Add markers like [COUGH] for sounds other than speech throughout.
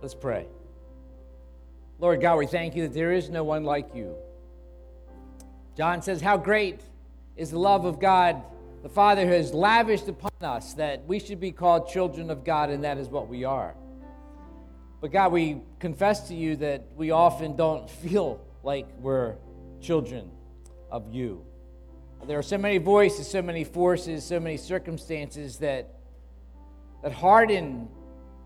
Let's pray. Lord God, we thank you that there is no one like you. John says, How great is the love of God, the Father who has lavished upon us that we should be called children of God, and that is what we are. But God, we confess to you that we often don't [LAUGHS] feel like we're children of you. There are so many voices, so many forces, so many circumstances that, that harden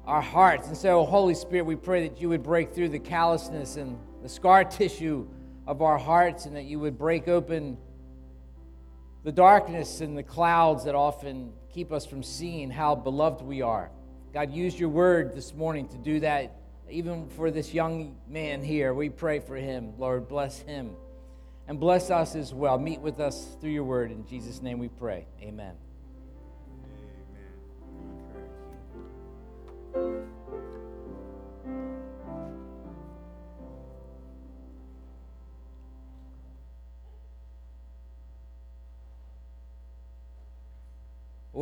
our hearts. And so, Holy Spirit, we pray that you would break through the callousness and the scar [LAUGHS] tissue of our hearts and that you would break open the darkness and the clouds that often keep us from seeing how beloved we are. God, use your word this morning to do that, even for this young man here. We pray for him. Lord, bless him and bless us as well. Meet with us through your word. In Jesus' name we pray. Amen.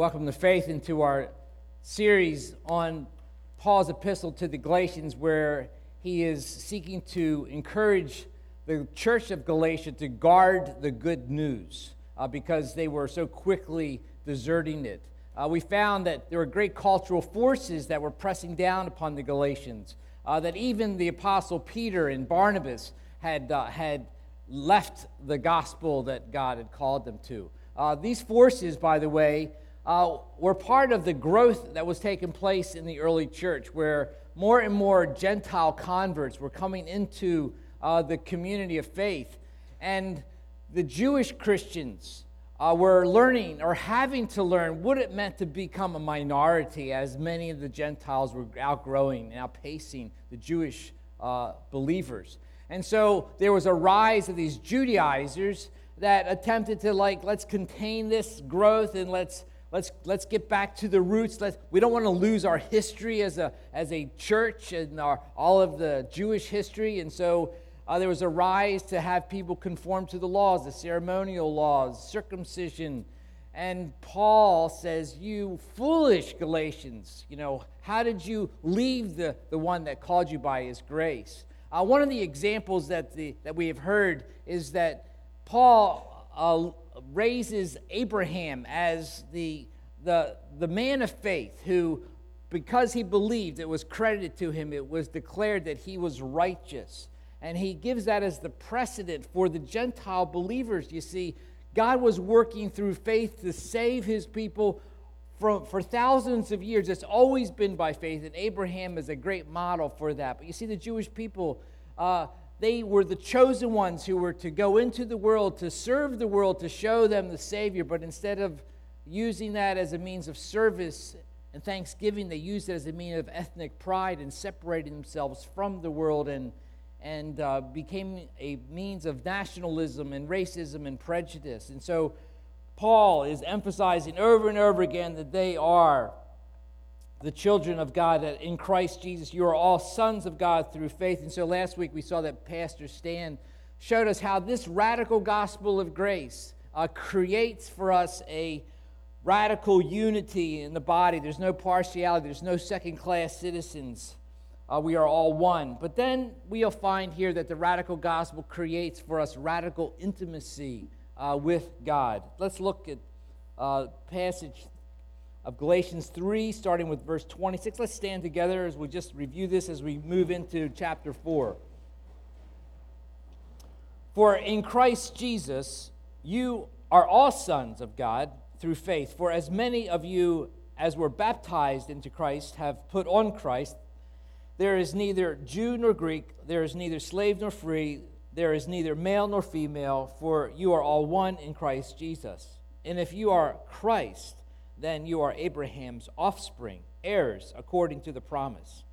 Welcome to Faith into our series on Paul's epistle to the Galatians, where he is seeking to encourage the church of Galatia to guard the good news uh, because they were so quickly deserting it. Uh, we found that there were great cultural forces that were pressing down upon the Galatians, uh, that even the apostle Peter and Barnabas had, uh, had left the gospel that God had called them to. Uh, these forces, by the way, uh, were part of the growth that was taking place in the early church, where more and more Gentile converts were coming into uh, the community of faith. And the Jewish Christians uh, were learning or having to learn what it meant to become a minority, as many of the Gentiles were outgrowing and outpacing the Jewish uh, believers. And so there was a rise of these Judaizers that attempted to, like, let's contain this growth and let's let's, let's get back to the roots. Let's, we don't want to lose our history as a, as a church and our, all of the Jewish history. And so uh, there was a rise to have people conform to the laws, the ceremonial laws, circumcision. And Paul says, You foolish Galatians, you know, how did you leave the, the one that called you by his grace? Uh, one of the examples that, the, that we have heard is that Paul uh, raises Abraham as the, the, the man of faith who, because he believed, it was credited to him, it was declared that he was righteous. And he gives that as the precedent for the Gentile believers. You see, God was working through faith to save his people for, for thousands of years. It's always been by faith, and Abraham is a great model for that. But you see, the Jewish people, uh, they were the chosen ones who were to go into the world, to serve the world, to show them the Savior. But instead of using that as a means of service and thanksgiving, they used it as a means of ethnic pride and separating themselves from the world and, and uh, became a means of nationalism and racism and prejudice. And so Paul is emphasizing over and over again that they are the children of God, that in Christ Jesus you are all sons of God through faith. And so last week we saw that Pastor Stan showed us how this radical gospel of grace uh, creates for us a radical unity in the body. There's no partiality, there's no second class citizens. Uh, we are all one. But then we'll find here that the radical gospel creates for us radical intimacy uh, with God. Let's look at uh, passage of Galatians 3, starting with verse 26. Let's stand together as we just review this as we move into chapter 4. For in Christ Jesus, you are all sons of God through faith. For as many of you as were baptized into Christ have put on Christ, there is neither Jew nor Greek, there is neither slave nor free, there is neither male nor female, for you are all one in Christ Jesus. And if you are Christ, then you are Abraham's offspring, heirs according to the promise.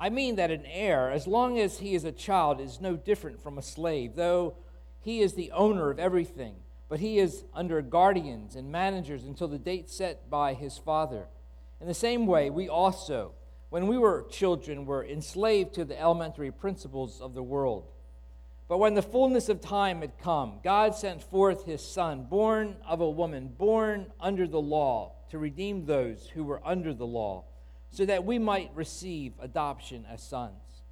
I mean that an heir, as long as he is a child, is no different from a slave, though he is the owner of everything, but he is under guardians and managers until the date set by his father. In the same way, we also, when we were children, were enslaved to the elementary principles of the world. But when the fullness of time had come, God sent forth his Son, born of a woman, born under the law to redeem those who were under the law, so that we might receive adoption as sons.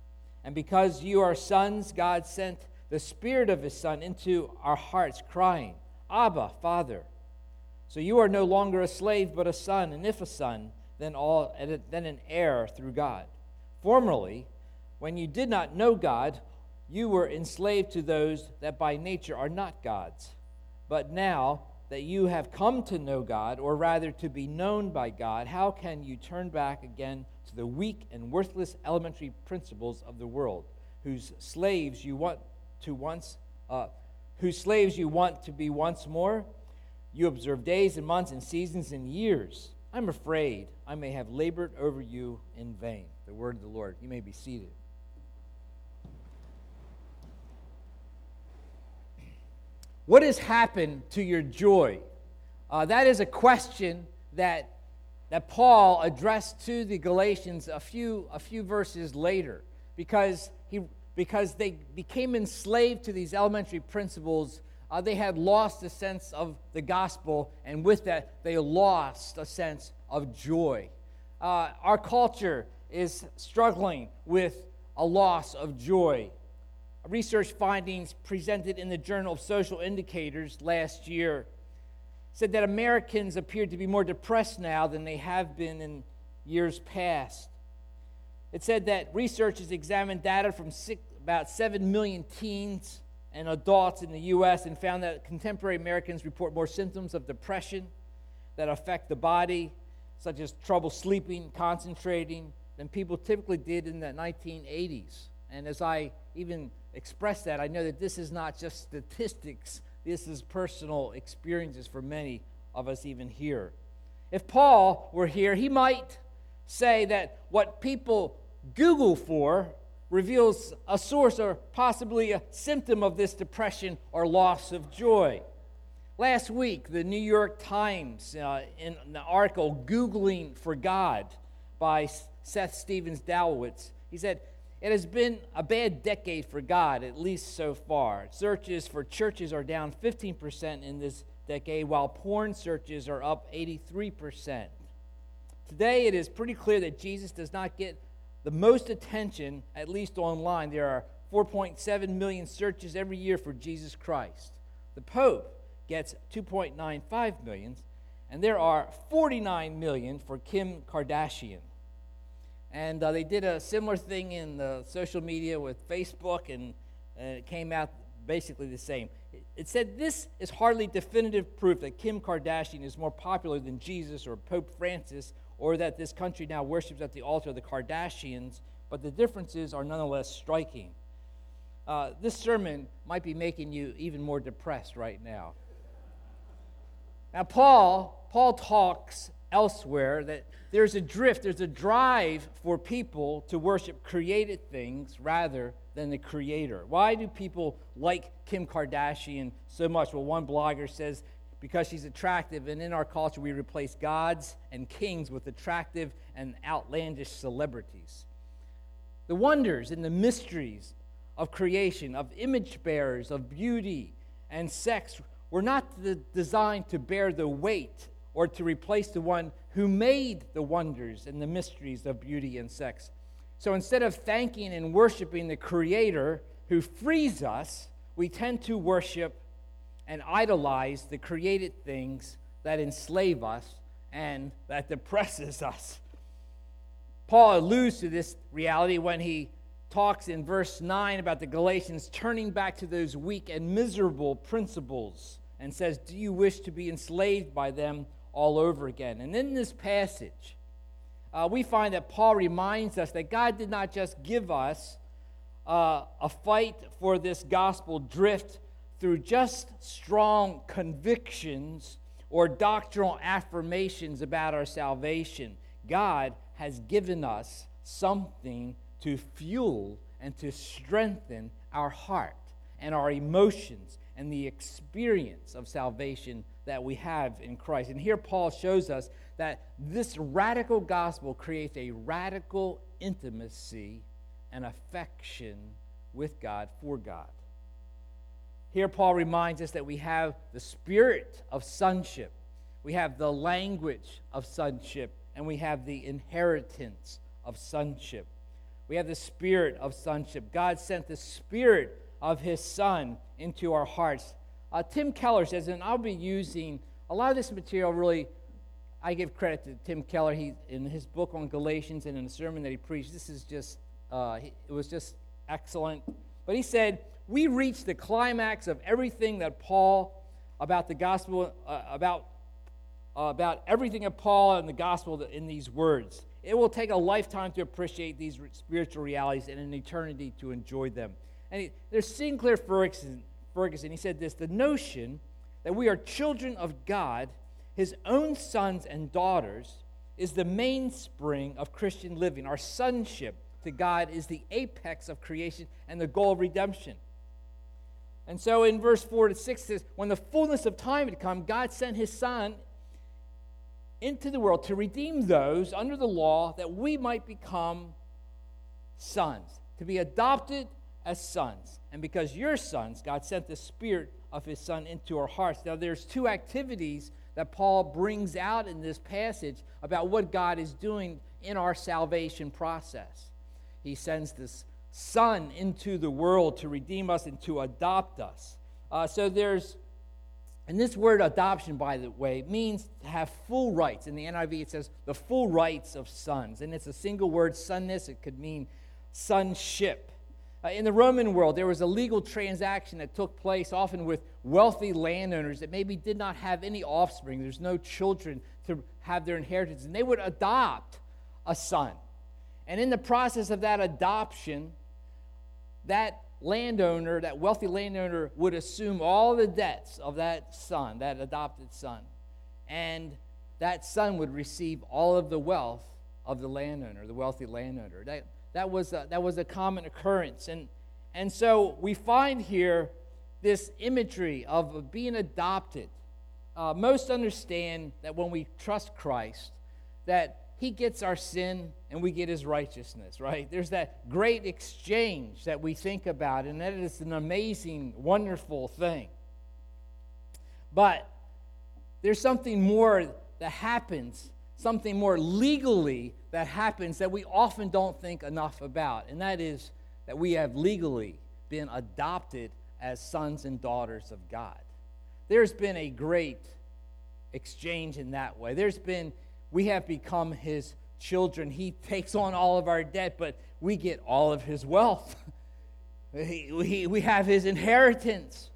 And because you are sons, God sent the Spirit of His Son into our hearts, crying, Abba, Father. So you are no longer a slave, but a son, and if a son, then, all, then an heir through God. Formerly, when you did not know God, you were enslaved to those that by nature are not God's. But now that you have come to know God, or rather to be known by God, how can you turn back again to the weak and worthless elementary principles of the world, whose slaves you want to once, uh, whose slaves you want to be once more? You observe days and months and seasons and years. I'm afraid I may have labored over you in vain. The word of the Lord. You may be seated. What has happened to your joy? Uh, that is a question that, that Paul addressed to the Galatians a few, a few verses later because, he, because they became enslaved to these elementary principles. Uh, they had lost a sense of the gospel, and with that, they lost a sense of joy. Uh, our culture is struggling with a loss of joy research findings presented in the Journal of Social Indicators last year said that Americans appeared to be more depressed now than they have been in years past. It said that researchers examined data from six, about 7 million teens and adults in the U.S. and found that contemporary Americans report more symptoms of depression that affect the body, such as trouble sleeping, concentrating, than people typically did in the 1980s. And as I even express that, I know that this is not just statistics, this is personal experiences for many of us, even here. If Paul were here, he might say that what people Google for reveals a source or possibly a symptom of this depression or loss of joy. Last week, the New York Times, uh, in the article Googling for God by Seth Stephens Dowlowitz, he said, it has been a bad decade for God, at least so far. Searches for churches are down 15% in this decade, while porn searches are up 83%. Today, it is pretty clear that Jesus does not get the most attention, at least online. There are 4.7 million searches every year for Jesus Christ. The Pope gets 2.95 million, and there are 49 million for Kim Kardashian. And uh, they did a similar thing in the social media with Facebook, and, and it came out basically the same. It, said this is hardly definitive proof that Kim Kardashian is more popular than Jesus or Pope Francis, or that this country now worships at the altar of the Kardashians, but the differences are nonetheless striking. Uh, this sermon might be making you even more depressed right now. Now, Paul, Paul talks elsewhere that there's a drift, there's a drive for people to worship created things rather than the creator. Why do people like Kim Kardashian so much? Well, one blogger says because she's attractive, and in our culture, we replace gods and kings with attractive and outlandish celebrities. The wonders and the mysteries of creation, of image bearers, of beauty and sex were not designed to bear the weight or to replace the one who made the wonders and the mysteries of beauty and sex. So instead of thanking and worshiping the Creator who frees us, we tend to worship and idolize the created things that enslave us and that depresses [LAUGHS] us. Paul alludes to this reality when he talks in verse 9 about the Galatians turning back to those weak and miserable principles and says, Do you wish to be enslaved by them? All over again. And in this passage, uh, we find that Paul reminds us that God did not just give us uh, a fight for this gospel drift through just strong convictions or doctrinal affirmations about our salvation. God has given us something to fuel and to strengthen our heart and our emotions and the experience of salvation that we have in Christ. And here Paul shows us that this radical gospel creates a radical intimacy and affection with God for God. Here, Paul reminds us that we have the spirit of sonship, we have the language of sonship, and we have the inheritance of sonship. We have the spirit of sonship. God sent the spirit of his son into our hearts. Uh, Tim Keller says, and I'll be using a lot of this material really. I give credit to Tim Keller. He in his book on Galatians and in a sermon that he preached. This is just uh, he, it was just excellent. But he said we reach the climax of everything that Paul about the gospel uh, about uh, about everything of Paul and the gospel in these words. It will take a lifetime to appreciate these spiritual realities and an eternity to enjoy them. And he, there's Sinclair Ferguson, Ferguson. He said this the notion that we are children of God, his own sons and daughters, is the mainspring of Christian living. Our sonship to God is the apex of creation and the goal of redemption. And so in verse 4 to 6 says, When the fullness of time had come, God sent his Son into the world to redeem those under the law that we might become sons, to be adopted as sons. And because you're sons, God sent the Spirit of His Son into our hearts. Now, there's two activities that Paul brings out in this passage about what God is doing in our salvation process. He sends this Son into the world to redeem us and to adopt us. Uh, so there's and this word adoption, by the way, means to have full rights. In the NIV, it says the full rights of sons. And it's a single word, sonness. It could mean sonship. Uh, in the Roman world, there was a legal transaction that took place often with wealthy landowners that maybe did not have any offspring. There's no children to have their inheritance. And they would adopt a son. And in the process of that adoption, that landowner, that wealthy landowner, would assume all the debts of that son, that adopted son. And that son would receive all of the wealth of the landowner, the wealthy landowner. That, that, was, a, that was a common occurrence. And, and so we find here this imagery of being adopted. Uh, most understand that when we trust Christ, that he gets our sin and we get his righteousness, right? There's that great exchange that we think about, and that is an amazing, wonderful thing. But there's something more that happens, something more legally that happens that we often don't think enough about, and that is that we have legally been adopted as sons and daughters of God. There's been a great exchange in that way. There's been we have become his children. He takes on all of our debt, but we get all of his wealth. [LAUGHS] we, we, we have his inheritance.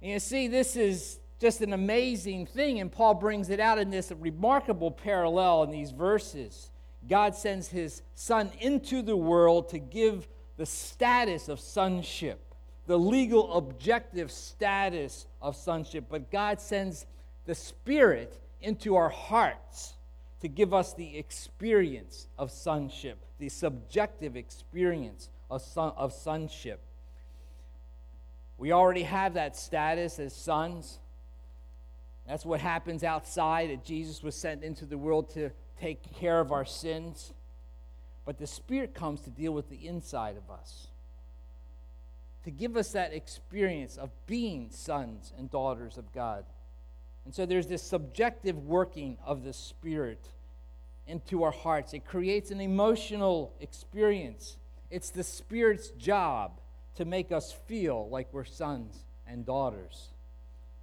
You see, this is just an amazing thing, and Paul brings it out in this remarkable parallel in these verses. God sends his son into the world to give the status of sonship, the legal objective status of sonship, but God sends the Spirit into our hearts to give us the experience of sonship, the subjective experience of, son, of sonship. We already have that status as sons. That's what happens outside that Jesus was sent into the world to take care of our sins. But the Spirit comes to deal with the inside of us, to give us that experience of being sons and daughters of God. And so there's this subjective working of the Spirit into our hearts. It creates an emotional experience. It's the Spirit's job to make us feel like we're sons and daughters.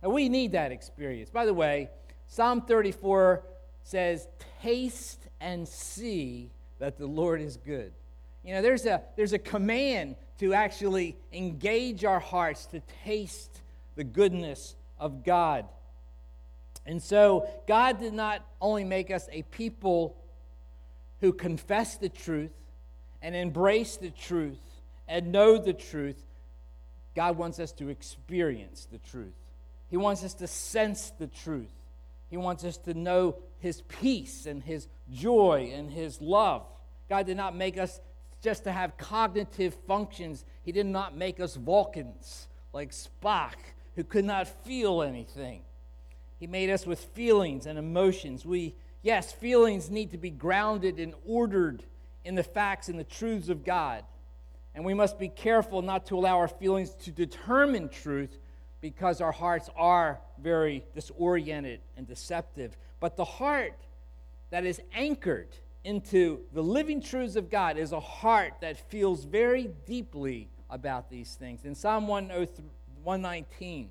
And we need that experience. By the way, Psalm 34 says, Taste and see that the Lord is good. You know, there's a, there's a command to actually engage our hearts to taste the goodness of God. And so, God did not only make us a people who confess the truth and embrace the truth and know the truth, God wants us to experience the truth. He wants us to sense the truth. He wants us to know His peace and His joy and His love. God did not make us just to have cognitive functions, He did not make us Vulcans like Spock who could not feel anything. He made us with feelings and emotions. We, yes, feelings need to be grounded and ordered in the facts and the truths of God. And we must be careful not to allow our feelings to determine truth because our hearts are very disoriented and deceptive. But the heart that is anchored into the living truths of God is a heart that feels very deeply about these things. In Psalm 119,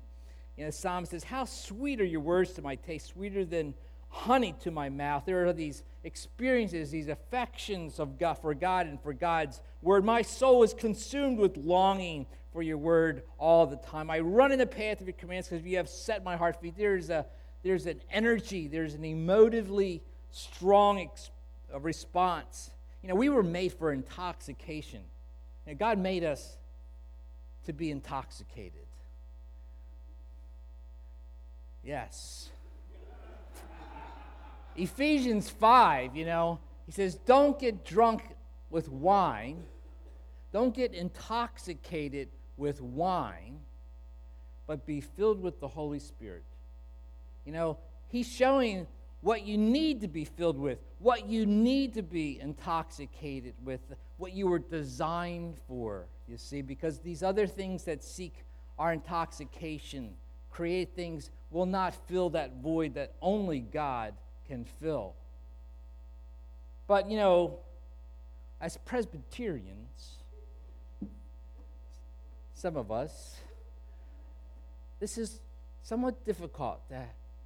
you know, Psalm says, How sweet are your words to my taste, sweeter than honey to my mouth. There are these experiences, these affections of God for God and for God's word. My soul is consumed with longing for your word all the time. I run in the path of your commands because you have set my heart free. There's a there's an energy, there's an emotively strong ex- response. You know, we were made for intoxication. Know, God made us to be intoxicated. Yes. [LAUGHS] Ephesians 5, you know, he says, don't get drunk with wine, don't get intoxicated with wine, but be filled with the Holy Spirit. You know, he's showing what you need to be filled with, what you need to be intoxicated with, what you were designed for, you see, because these other things that seek our intoxication, create things, will not fill that void that only God can fill. But, you know, as Presbyterians, some of us, this is somewhat difficult to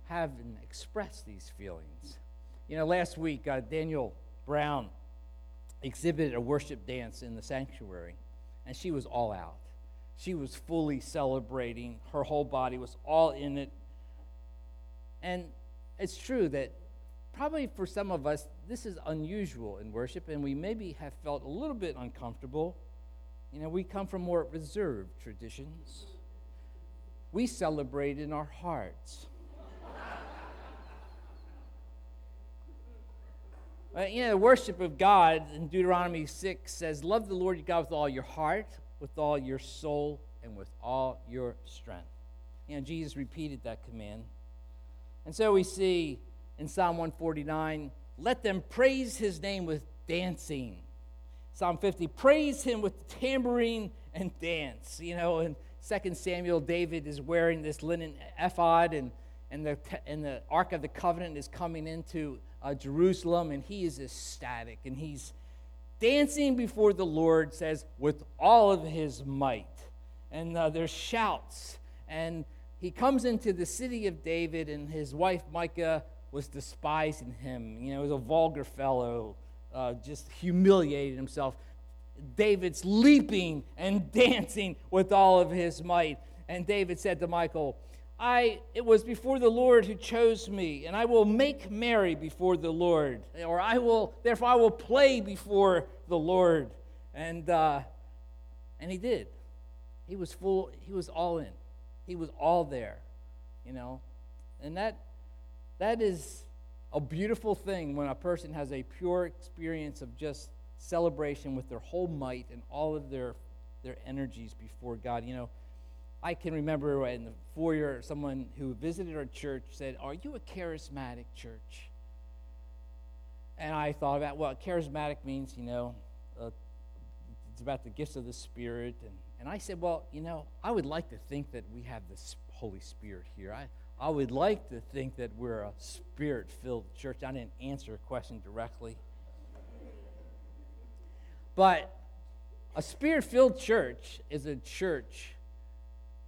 have and express these feelings. You know, last week, uh, Danielle Brown exhibited a worship dance in the sanctuary, and she was all out. She was fully celebrating, her whole body was all in it. And it's true that probably for some of us, this is unusual in worship, and we maybe have felt a little bit uncomfortable. You know, we come from more reserved traditions. We celebrate in our hearts. [LAUGHS] you know, the worship of God in Deuteronomy 6 says, Love the Lord your God with all your heart, with all your soul, and with all your strength. You know, Jesus repeated that command. And so we see in Psalm 149, let them praise his name with dancing. Psalm 50, praise him with tambourine and dance. You know, in 2 Samuel, David is wearing this linen ephod, and, and, the, and the Ark of the Covenant is coming into uh, Jerusalem, and he is ecstatic, and he's dancing before the Lord, says, with all of his might. And uh, there's shouts, and he comes into the city of David, and his wife Michal was despising him. You know, he was a vulgar fellow, uh, just humiliated himself. David's leaping and [LAUGHS] dancing with all of his might. And David said to Michal, I it was before the Lord who chose me, and I will make merry before the Lord, or I will therefore I will play before the Lord, and uh, and he did. He was full. He was all in. He was all there, you know, and that that is a beautiful thing when a person has a pure experience of just celebration with their whole might and all of their, their energies before God. You know, I can remember in the foyer, someone who visited our church said, Are you a charismatic church? And I thought about, well, charismatic means, you know, uh, it's about the gifts of the Spirit. And, and I said, well, you know, I would like to think that we have the Holy Spirit here. I, I would like to think that we're a spirit filled church. I didn't answer a question directly. But a spirit filled church is a church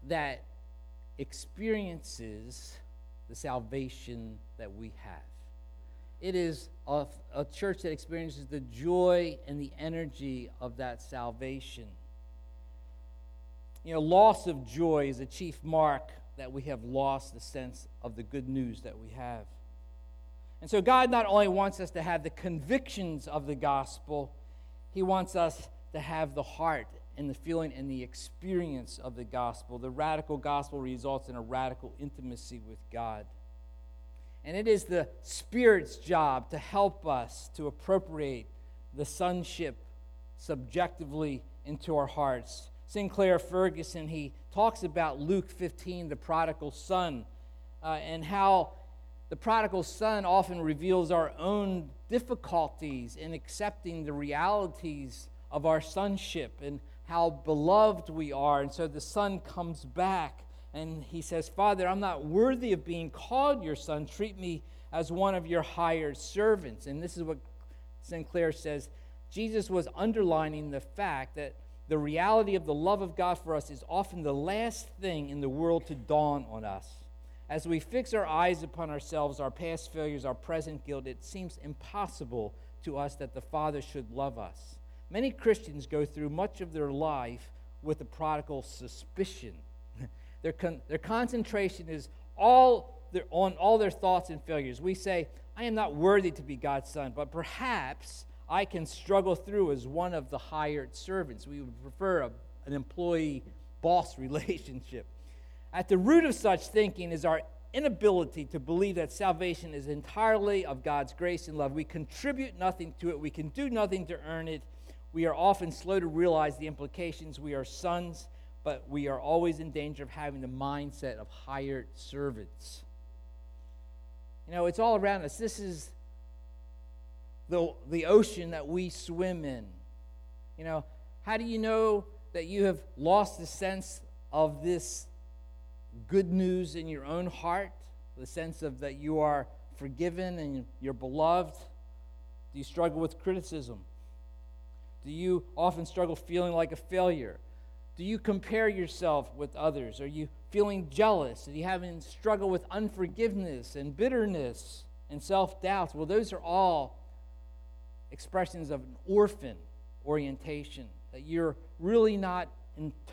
that experiences the salvation that we have. It is a, a, church that experiences the joy and the energy of that salvation. You know, loss of joy is a chief mark that we have lost the sense of the good news that we have. And so, God not only wants us to have the convictions of the gospel, He wants us to have the heart and the feeling and the experience of the gospel. The radical gospel results in a radical intimacy with God. And it is the Spirit's job to help us to appropriate the sonship subjectively into our hearts. Sinclair Ferguson, he talks about Luke 15, the prodigal son, uh, and how the prodigal son often reveals our own difficulties in accepting the realities of our sonship and how beloved we are. And so the son comes back and he says, Father, I'm not worthy of being called your son. Treat me as one of your hired servants. And this is what Sinclair says Jesus was underlining the fact that the reality of the love of God for us is often the last thing in the world to dawn on us. As we fix our eyes upon ourselves, our past failures, our present guilt, it seems impossible to us that the Father should love us. Many Christians go through much of their life with a prodigal suspicion. [LAUGHS] their, con- their concentration is all their, on all their thoughts and failures. We say, I am not worthy to be God's son, but perhaps I can struggle through as one of the hired servants. We would prefer a, an employee boss [LAUGHS] relationship. At the root of such thinking is our inability to believe that salvation is entirely of God's grace and love. We contribute nothing to it, we can do nothing to earn it. We are often slow to realize the implications. We are sons, but we are always in danger of having the mindset of hired servants. You know, it's all around us. This is the, the ocean that we swim in. You know, how do you know that you have lost the sense of this good news in your own heart? The sense of that you are forgiven and you're beloved? Do you struggle with criticism? Do you often struggle feeling like a failure? Do you compare yourself with others? Are you feeling jealous? Are you having struggle with unforgiveness and bitterness and self doubt? Well, those are all expressions of an orphan orientation, that you're really not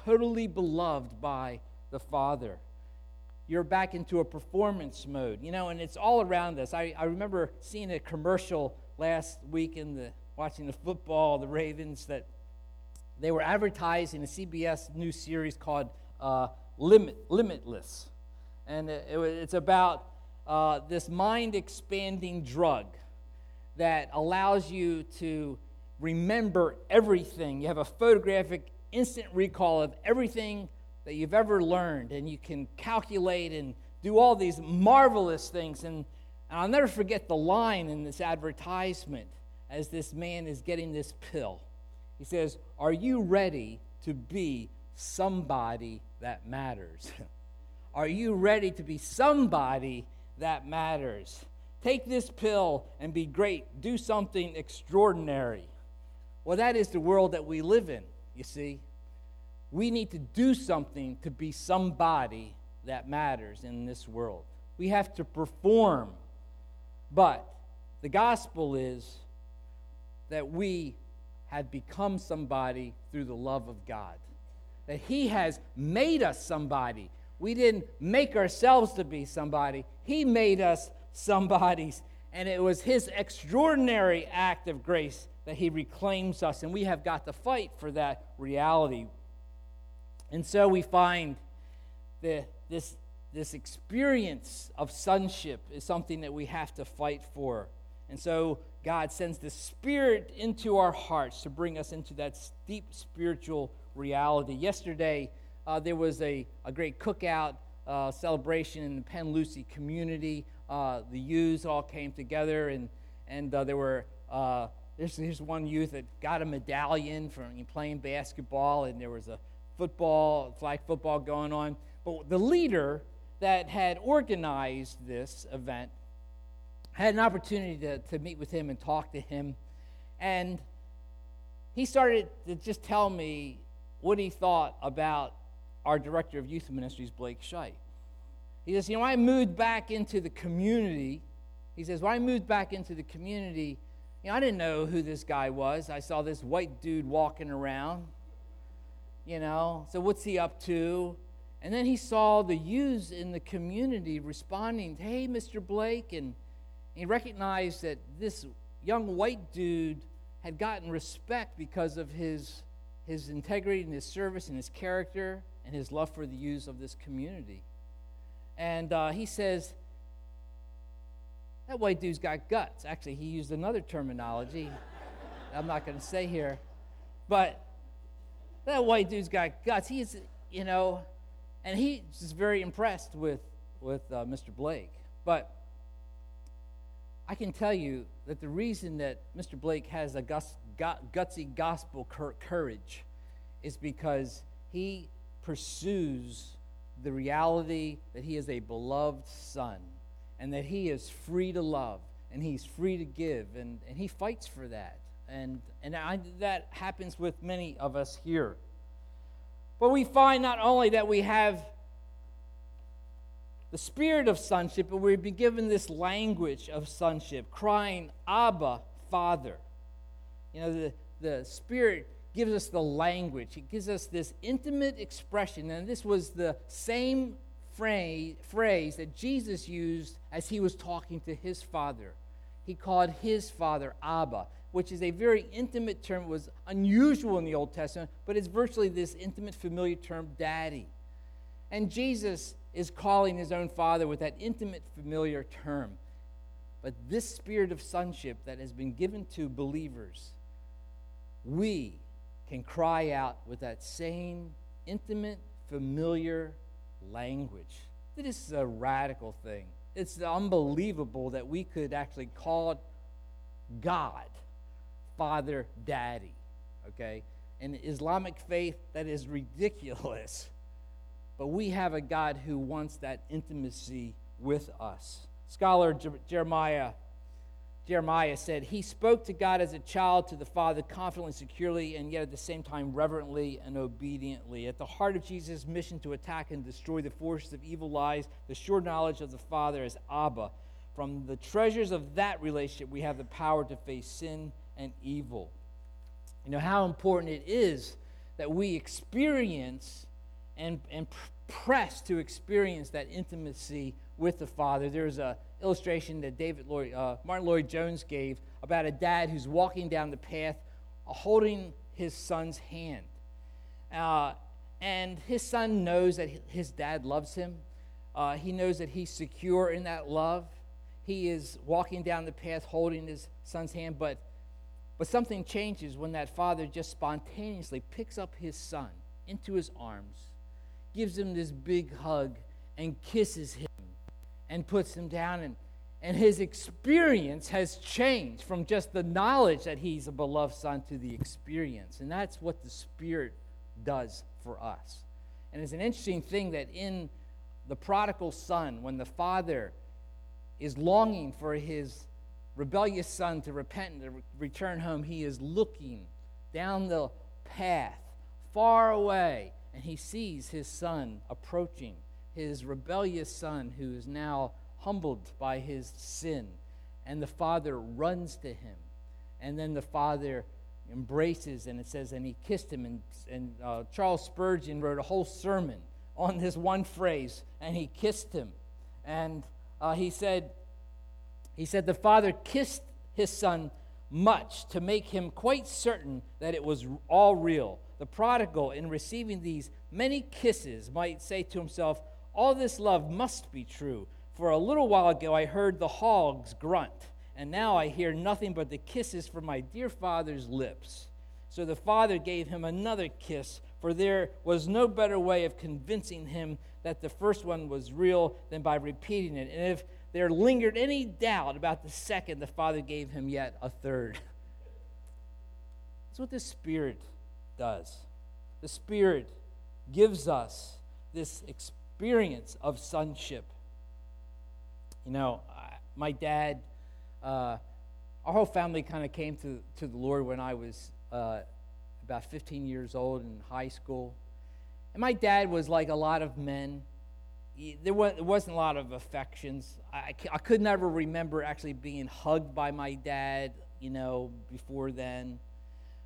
totally beloved by the Father. You're back into a performance mode, you know, and it's all around us. I, I remember seeing a commercial last week in the watching the football, the Ravens, that they were advertising a CBS new series called uh, Limit, Limitless. And it, it, it's about uh, this mind expanding drug that allows you to remember everything. You have a photographic instant recall of everything that you've ever learned, and you can calculate and do all these marvelous things. And, and I'll never forget the line in this advertisement as this man is getting this pill. He says, Are you ready to be somebody that matters? [LAUGHS] Are you ready to be somebody that matters? Take this pill and be great. Do something extraordinary. Well, that is the world that we live in, you see. We need to do something to be somebody that matters in this world. We have to perform. But the gospel is that we have become somebody through the love of God, that He has made us somebody. We didn't make ourselves to be somebody, He made us somebody's. And it was his extraordinary act of grace that he reclaims us. And we have got to fight for that reality. And so we find that this, this experience of sonship is something that we have to fight for. And so God sends the Spirit into our hearts to bring us into that deep spiritual reality. Yesterday, uh, there was a, a great cookout uh, celebration in the Pen Lucy community uh, the youths all came together, and, and uh, there were, uh, there's, there's one youth that got a medallion from playing basketball, and there was a football, flag football going on. But the leader that had organized this event had an opportunity to, to meet with him and talk to him. And he started to just tell me what he thought about our director of youth ministries, Blake Scheit. He says, You know, I moved back into the community. He says, When I moved back into the community, you know, I didn't know who this guy was. I saw this white dude walking around, you know, so what's he up to? And then he saw the youths in the community responding, Hey, Mr. Blake. And he recognized that this young white dude had gotten respect because of his, his integrity and his service and his character and his love for the youths of this community. And uh, he says, that white dude's got guts. Actually, he used another terminology [LAUGHS] I'm not going to say here. But that white dude's got guts. He's, you know, and he's very impressed with, with uh, Mr. Blake. But I can tell you that the reason that Mr. Blake has a gutsy gospel courage is because he pursues the reality that he is a beloved son. and that he is free to love and he's free to give and, and he fights for that and, and I, that happens with many of us here but we find not only that we have the spirit of sonship but we've been given this language of sonship crying abba father you know the, the spirit gives us the language it gives us this intimate expression and this was the same phrase, phrase that Jesus used as he was talking to his father. He called his father Abba, which is a very intimate term. It was unusual in the Old Testament, but it's virtually this intimate, familiar term, daddy. And Jesus is calling his own father with that intimate, familiar term. But this spirit of sonship that has been given to believers, we can cry out with that same intimate, familiar language. This is a radical thing. It's unbelievable that we could actually call God Father Daddy. Okay? In Islamic faith, that is ridiculous. [LAUGHS] But we have a God who wants that intimacy with us. Scholar Jeremiah Jeremiah said, He spoke to God as a child to the Father confidently, securely, and yet at the same time reverently and obediently. At the heart of Jesus' mission to attack and destroy the forces of evil lies the sure knowledge of the Father as Abba. From the treasures of that relationship, we have the power to face sin and evil. You know how important it is that we experience and, and press to experience that intimacy with the Father. There's a illustration that David Lloyd, uh, Martyn Lloyd-Jones gave about a dad who's walking down the path uh, holding his son's hand. Uh, and his son knows that his dad loves him. Uh, he knows that he's secure in that love. He is walking down the path holding his son's hand, but, but something changes when that father just spontaneously picks up his son into his arms, gives him this big hug, and kisses him and puts him down. And, and his experience has changed from just the knowledge that he's a beloved son to the experience. And that's what the Spirit does for us. And it's an interesting thing that in the prodigal son, when the father is longing for his rebellious son to repent and to re- return home, he is looking down the path far away and he sees his son approaching his rebellious son who is now humbled by his sin. And the father runs to him. And then the father embraces, and it says, and he kissed him. And, and uh, Charles Spurgeon wrote a whole sermon on this one phrase, and he kissed him. And uh, he said, he said, the father kissed his son much to make him quite certain that it was all real. The prodigal, in receiving these many kisses, might say to himself, all this love must be true. For a little while ago I heard the hogs grunt, and now I hear nothing but the kisses from my dear father's lips. So the father gave him another kiss, for there was no better way of convincing him that the first one was real than by repeating it. And if there lingered any doubt about the second, the father gave him yet a third. That's what the Spirit does. The Spirit gives us this experience of sonship. You know, my dad, uh, our whole family kind of came to, to the Lord when I was uh, about 15 years old in high school. And my dad was like a lot of men. He, there, was, wasn't a lot of affections. I, I could never remember actually being hugged by my dad, you know, before then.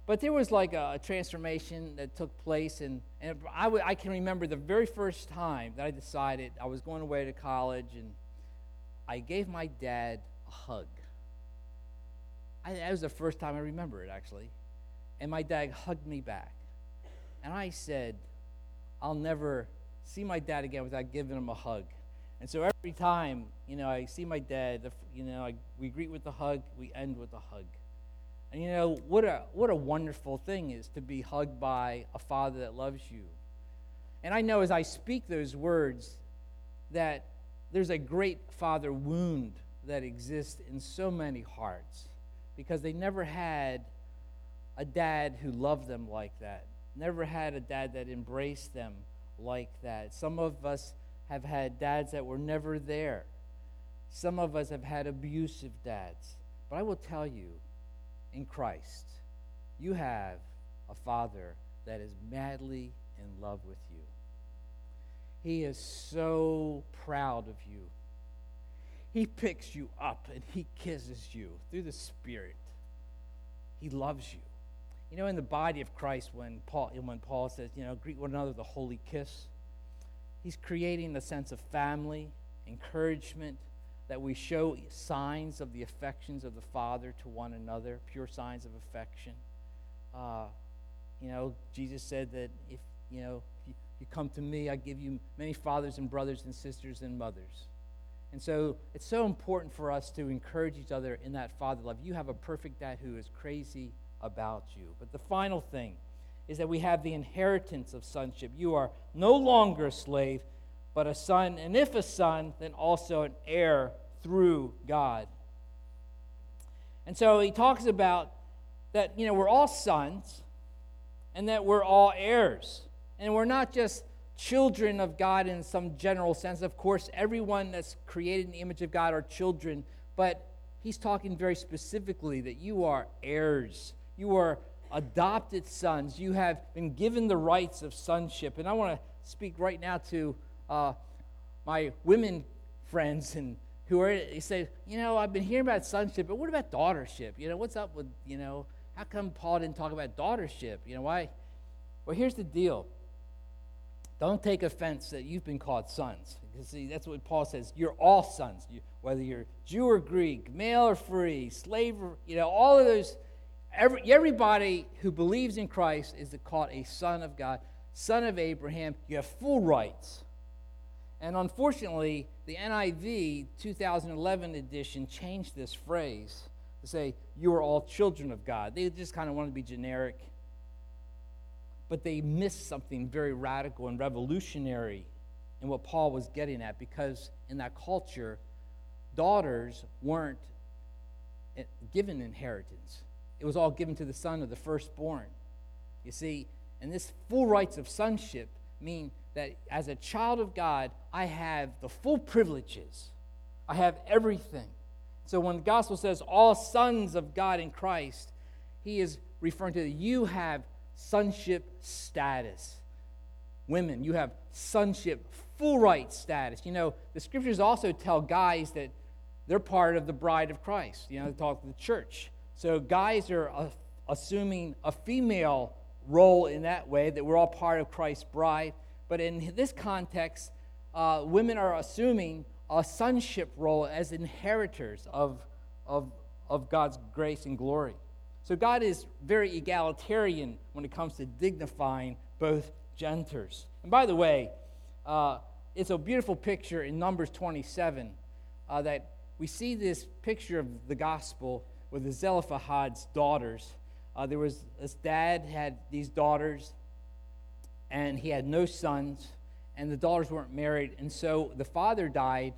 But there was like a, a transformation that took place, and, and I, w- I can remember the very first time that I decided I was going away to college, and I gave my dad a hug. I, that was the first time I remember it, actually. And my dad hugged me back. And I said, I'll never see my dad again without giving him a hug. And so every time, you know, I see my dad, you know, I, we greet with a hug, we end with a hug. And you know, what a, what a wonderful thing is to be hugged by a father that loves you. And I know as I speak those words that there's a great father wound that exists in so many hearts because they never had a dad who loved them like that, never had a dad that embraced them like that. Some of us have had dads that were never there. Some of us have had abusive dads. But I will tell you, in Christ, you have a father that is madly in love with you. He is so proud of you. He picks you up and he kisses you through the Spirit. He loves you. You know, in the body of Christ, when Paul, when Paul says, you know, greet one another a holy kiss, he's creating a sense of family, encouragement, that we show signs of the affections of the Father to one another, pure signs of affection. Uh, you know, Jesus said that if, you know, if you, you come to me, I give you many fathers and brothers and sisters and mothers. And so it's so important for us to encourage each other in that father love. You have a perfect dad who is crazy about you. But the final thing is that we have the inheritance of sonship. You are no longer a slave, but a son. And if a son, then also an heir through God. And so he talks about that, you know, we're all sons and that we're all heirs. And we're not just children of God in some general sense. Of course, everyone that's created in the image of God are children, but he's talking very specifically that you are heirs. You are adopted sons. You have been given the rights of sonship. And I want to speak right now to uh, my women friends and who are they say, you know, I've been hearing about sonship, but what about daughtership? You know, what's up with, you know, how come Paul didn't talk about daughtership? You know, why? Well, here's the deal. Don't take offense that you've been called sons. Because see, that's what Paul says. You're all sons, you, whether you're Jew or Greek, male or free, slave or, you know, all of those. Every, everybody who believes in Christ is called a son of God, son of Abraham. You have full rights. And unfortunately, the NIV 2011 edition changed this phrase to say, You are all children of God. They just kind of wanted to be generic. But they missed something very radical and revolutionary in what Paul was getting at because in that culture, daughters weren't eh, given inheritance, it was all given to the son of the firstborn. You see, and this full rights of sonship mean that as a child of God, I have the full privileges. I have everything. So when the gospel says all sons of God in Christ, he is referring to you have sonship status. Women, you have sonship full right status. You know, the scriptures also tell guys that they're part of the bride of Christ. You know, they talk to the church. So guys are uh, assuming a female role in that way, that we're all part of Christ's bride. But in this context, uh, women are assuming a sonship role as inheritors of, of, of God's grace and glory. So God is very egalitarian when it comes to dignifying both genders. And by the way, uh, it's a beautiful picture in Numbers 27 uh, that we see this picture of the gospel with the Zelophehad's daughters. Uh, there was this dad had these daughters, and he had no sons, and the daughters weren't married. And so the father died.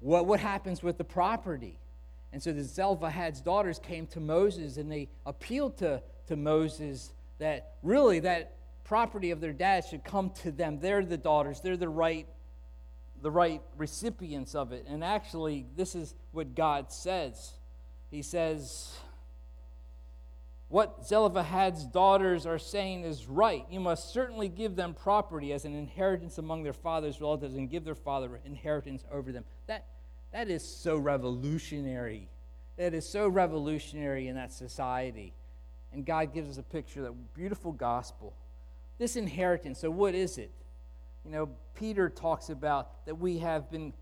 What, what happens with the property? And so the Zelophehad's daughters came to Moses and they appealed to, to Moses that really that property of their dad should come to them. They're the daughters, they're the right, the right recipients of it. And actually, this is what God says. He says, what Zelophehad's daughters are saying is right. You must certainly give them property as an inheritance among their father's relatives and give their father inheritance over them. That, that is so revolutionary. That is so revolutionary in that society. And God gives us a picture, that beautiful gospel. This inheritance, so what is it? You know, Peter talks about that we have been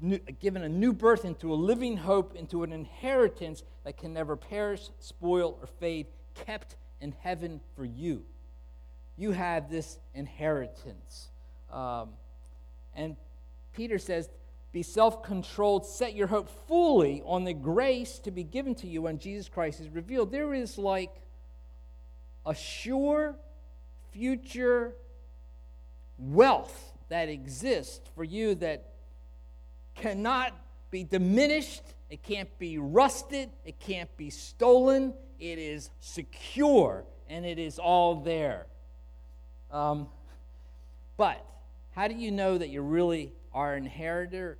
new, given a new birth into a living hope, into an inheritance that can never perish, spoil, or fade, kept in heaven for you. You have this inheritance. Um, and Peter says, Be self controlled, set your hope fully on the grace to be given to you when Jesus Christ is revealed. There is like a sure future wealth that exists for you that cannot be diminished, it can't be rusted, it can't be stolen. It is secure and it is all there. Um, but how do you know that you really are an inheritor?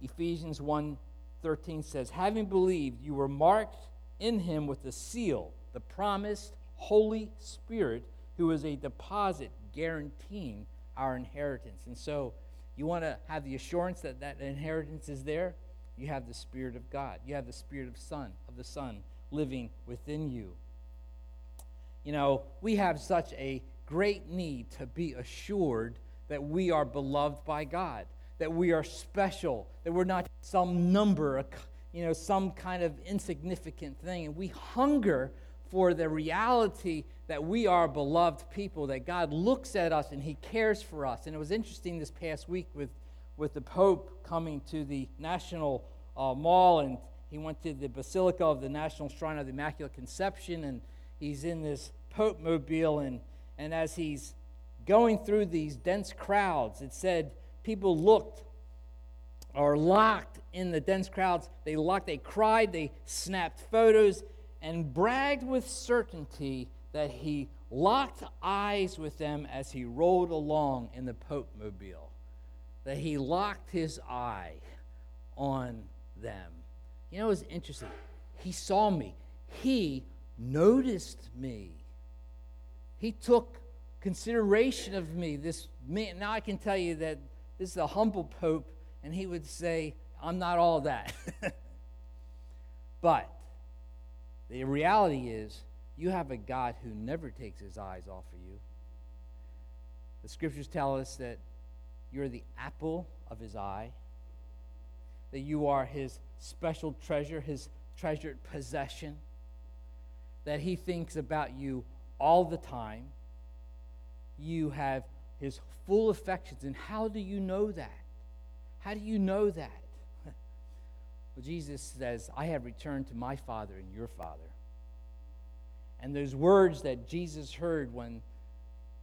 Ephesians 1 13 says, Having believed, you were marked in him with the seal, the promised Holy Spirit, who is a deposit guaranteeing our inheritance. And so, you want to have the assurance that that inheritance is there? You have the Spirit of God. You have the Spirit of Son, of the Son living within you. You know, we have such a great need to be assured that we are beloved by God, that we are special, that we're not some number, you know, some kind of insignificant thing. And we hunger for the reality that we are beloved people, that God looks at us and He cares for us. And it was interesting this past week with, with the Pope coming to the National uh, Mall, and he went to the Basilica of the National Shrine of the Immaculate Conception, and he's in this Pope mobile, and, and as he's going through these dense crowds, it said people looked or locked in the dense crowds. They locked, they cried, they snapped photos, and bragged with certainty that he locked eyes with them as he rode along in the Pope Mobile. That he locked his eye on them. You know, it was interesting. He saw me, he noticed me. He took consideration of me. This man, now I can tell you that this is a humble pope, and he would say, I'm not all that. [LAUGHS] but the reality is, you have a God who never takes his eyes off of you. The scriptures tell us that you're the apple of his eye, that you are his special treasure, his treasured possession, that he thinks about you all the time. You have his full affections. And how do you know that? How do you know that? [LAUGHS] Well, Jesus says, I have returned to my Father and your Father. And those words that Jesus heard when,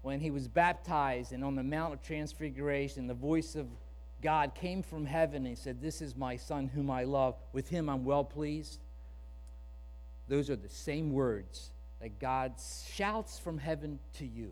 when he was baptized and on the Mount of Transfiguration, the voice of God came from heaven and he said, This is my Son whom I love. With him I'm well pleased. Those are the same words that God shouts from heaven to you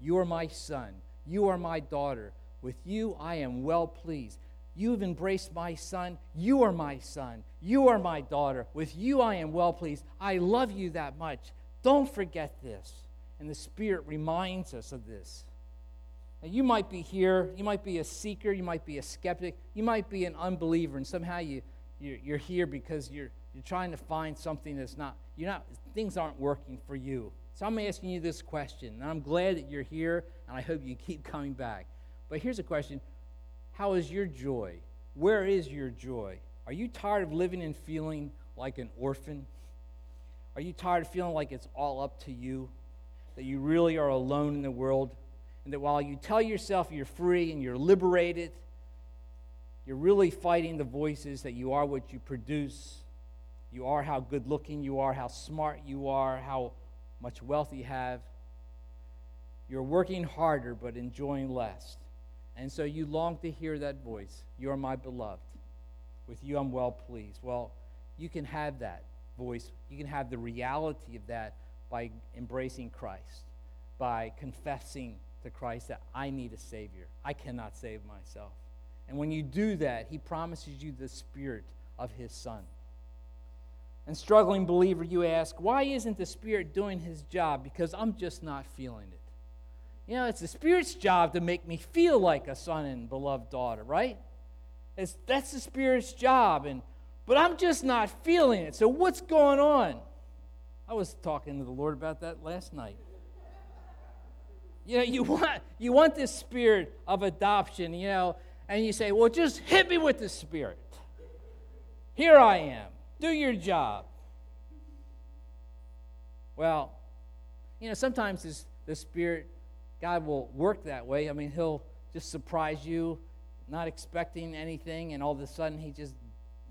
You are my son. You are my daughter. With you I am well pleased. You've embraced my son. You are my son. You are my daughter. With you I am well pleased. I love you that much. Don't forget this. And the Spirit reminds us of this. Now, you might be here, you might be a seeker, you might be a skeptic, you might be an unbeliever, and somehow you, you're here because you're, you're trying to find something that's not, you're not, things aren't working for you. So I'm asking you this question, and I'm glad that you're here, and I hope you keep [LAUGHS] coming back. But here's a question How is your joy? Where is your joy? Are you tired of living and feeling like an orphan? Are you tired of feeling like it's all up to you? That you really are alone in the world? And that while you tell yourself you're free and you're liberated, you're really fighting the voices that you are what you produce. You are how good looking you are, how smart you are, how much wealth you have. You're working harder but enjoying less. And so you long to hear that voice. You are my beloved. With you I'm well pleased. Well, you can have that voice. You can have the reality of that by embracing Christ, by confessing to Christ that I need a Savior. I cannot save myself. And when you do that, He promises you the Spirit of His Son. And, struggling believer, you ask, why isn't the Spirit doing His job? Because I'm just not feeling it. You know, it's the Spirit's job to make me feel like a son and beloved daughter, right? It's, that's the Spirit's job. And, but I'm just not feeling it. So, what's going on? I was talking to the Lord about that last night. You know, you [LAUGHS] want, you want this spirit of adoption, you know, and you say, well, just hit me with the spirit. Here I am. Do your job. Well, you know, sometimes this, the spirit, God will work that way. I mean, he'll just surprise you, not expecting anything, and all of a sudden he just,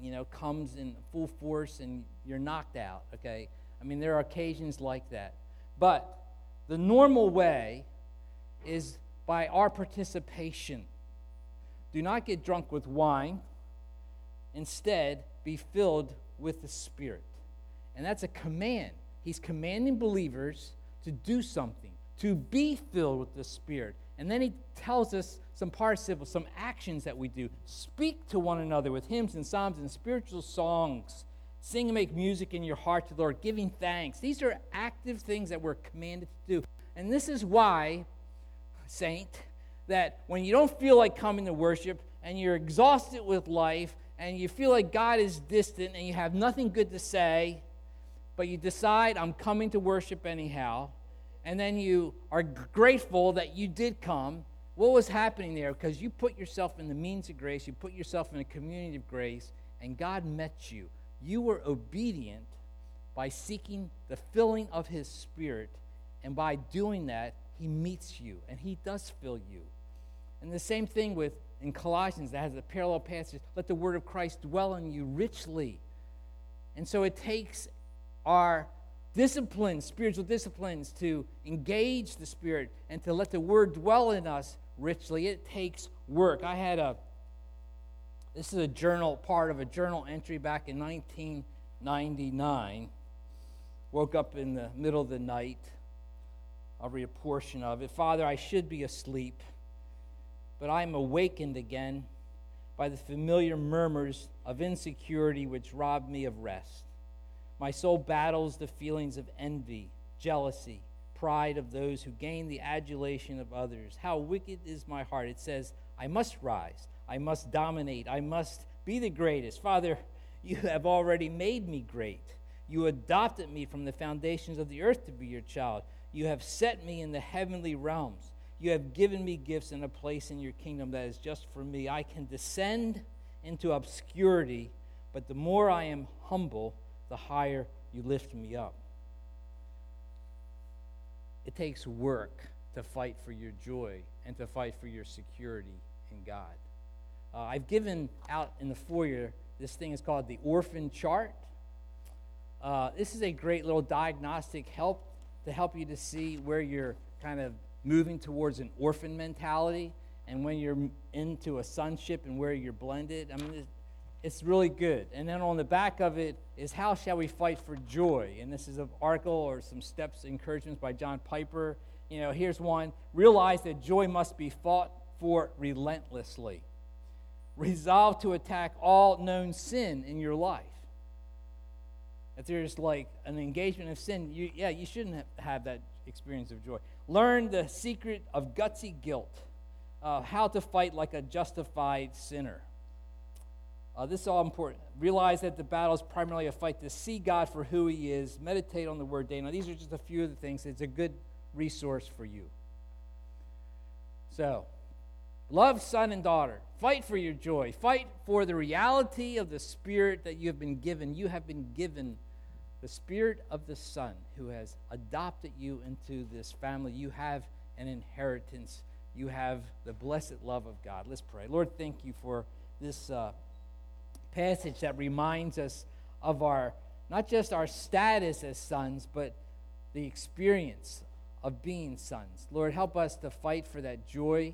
you know, comes in full force and you're knocked out, okay? I mean, there are occasions like that. But the normal way is by our participation. Do not get drunk with wine. Instead, be filled with the Spirit. And that's a command. He's commanding believers to do something, to be filled with the Spirit. And then he tells us some participles, some actions that we do. Speak to one another with hymns and psalms and spiritual songs. Sing and make music in your heart to the Lord, giving thanks. These are active things that we're commanded to do. And this is why, saint, that when you don't feel like coming to worship and you're exhausted with life and you feel like God is distant and you have nothing good to say, but you decide, I'm coming to worship anyhow and then you are grateful that you did come, what was happening there? Because you put yourself in the means of grace, you put yourself in a community of grace, and God met you. You were obedient by seeking the filling of His Spirit, and by doing that, He meets you and He does fill you. And the same thing with in Colossians that has a parallel passage let the word of Christ dwell in you richly. And so it takes our disciplines, spiritual disciplines, to engage the Spirit and to let the Word dwell in us richly. It takes work. I had a, this is a journal, part of a journal entry back in 1999. Woke up in the middle of the night. I'll read a portion of it. Father, I should be asleep, but I am awakened again by the familiar murmurs of insecurity which rob me of rest. My soul battles the feelings of envy, jealousy, pride of those who gain the adulation of others. How wicked is my heart. It says, I must rise, I must dominate, I must be the greatest. Father, [LAUGHS] you have already made me great. You adopted me from the foundations of the earth to be your child. You have set me in the heavenly realms. You have given me gifts and a place in your kingdom that is just for me. I can descend into obscurity, but the more I am humble, the higher you lift me up. It takes work to fight for your joy and to fight for your security in God. Uh, I've given out in the foyer, this thing is called the orphan chart. Uh, this is a great little diagnostic help to help you to see where you're kind of moving towards an orphan mentality and when you're into a sonship and where you're blended. I mean, it's really good. And then on the back of it is How Shall We Fight for Joy? And this is an article or some steps, encouragements by John Piper. You know, here's one Realize that joy must be fought for relentlessly. Resolve to attack all known sin in your life. If there's like an engagement of sin, you, yeah, you shouldn't have, that experience of joy. Learn the secret of gutsy guilt, uh, how to fight like a justified sinner uh, this is all important. Realize that the battle is primarily a fight to see God for who He is. Meditate on the Word day. Now, these are just a few of the things. It's a good resource for you. So, love son and daughter. Fight for your joy. Fight for the reality of the Spirit that you have been given. You have been given the Spirit of the Son who has adopted you into this family. You have an inheritance. You have the blessed love of God. Let's pray. Lord, thank you for this. Uh, passage that reminds us of our, not just our status as sons, but the experience of being sons. Lord, help us to fight for that joy.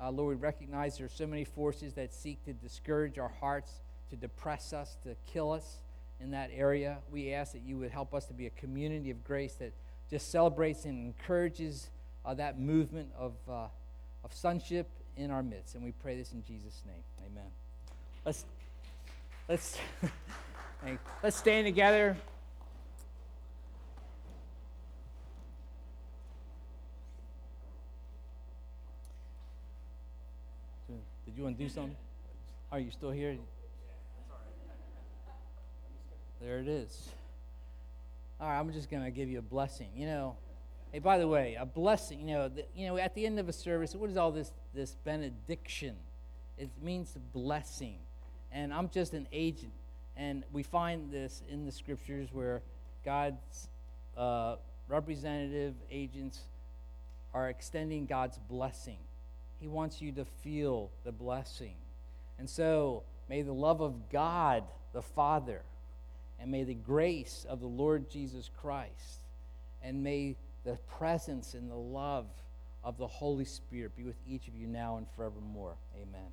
Uh, Lord, we recognize there are so many forces that seek to discourage our hearts, to depress us, to kill us in that area. We ask that you would help us to be a community of grace that just celebrates and encourages uh, that movement of, uh, of sonship in our midst. And we pray this in Jesus' name. Amen. Let's Let's, [LAUGHS] let's stand together. Did you want to do something? Are you still here? There it is. All right, I'm just going to give you a blessing. You know, hey, by the way, a blessing. You know, the, you know, at the end of a service, what is all this? This benediction. It means blessing and I'm just an agent. And we find this in the scriptures where God's uh, representative agents are extending God's blessing. He wants you to feel the blessing. And so, may the love of God the Father, and may the grace of the Lord Jesus Christ, and may the presence and the love of the Holy Spirit be with each of you now and forevermore. Amen.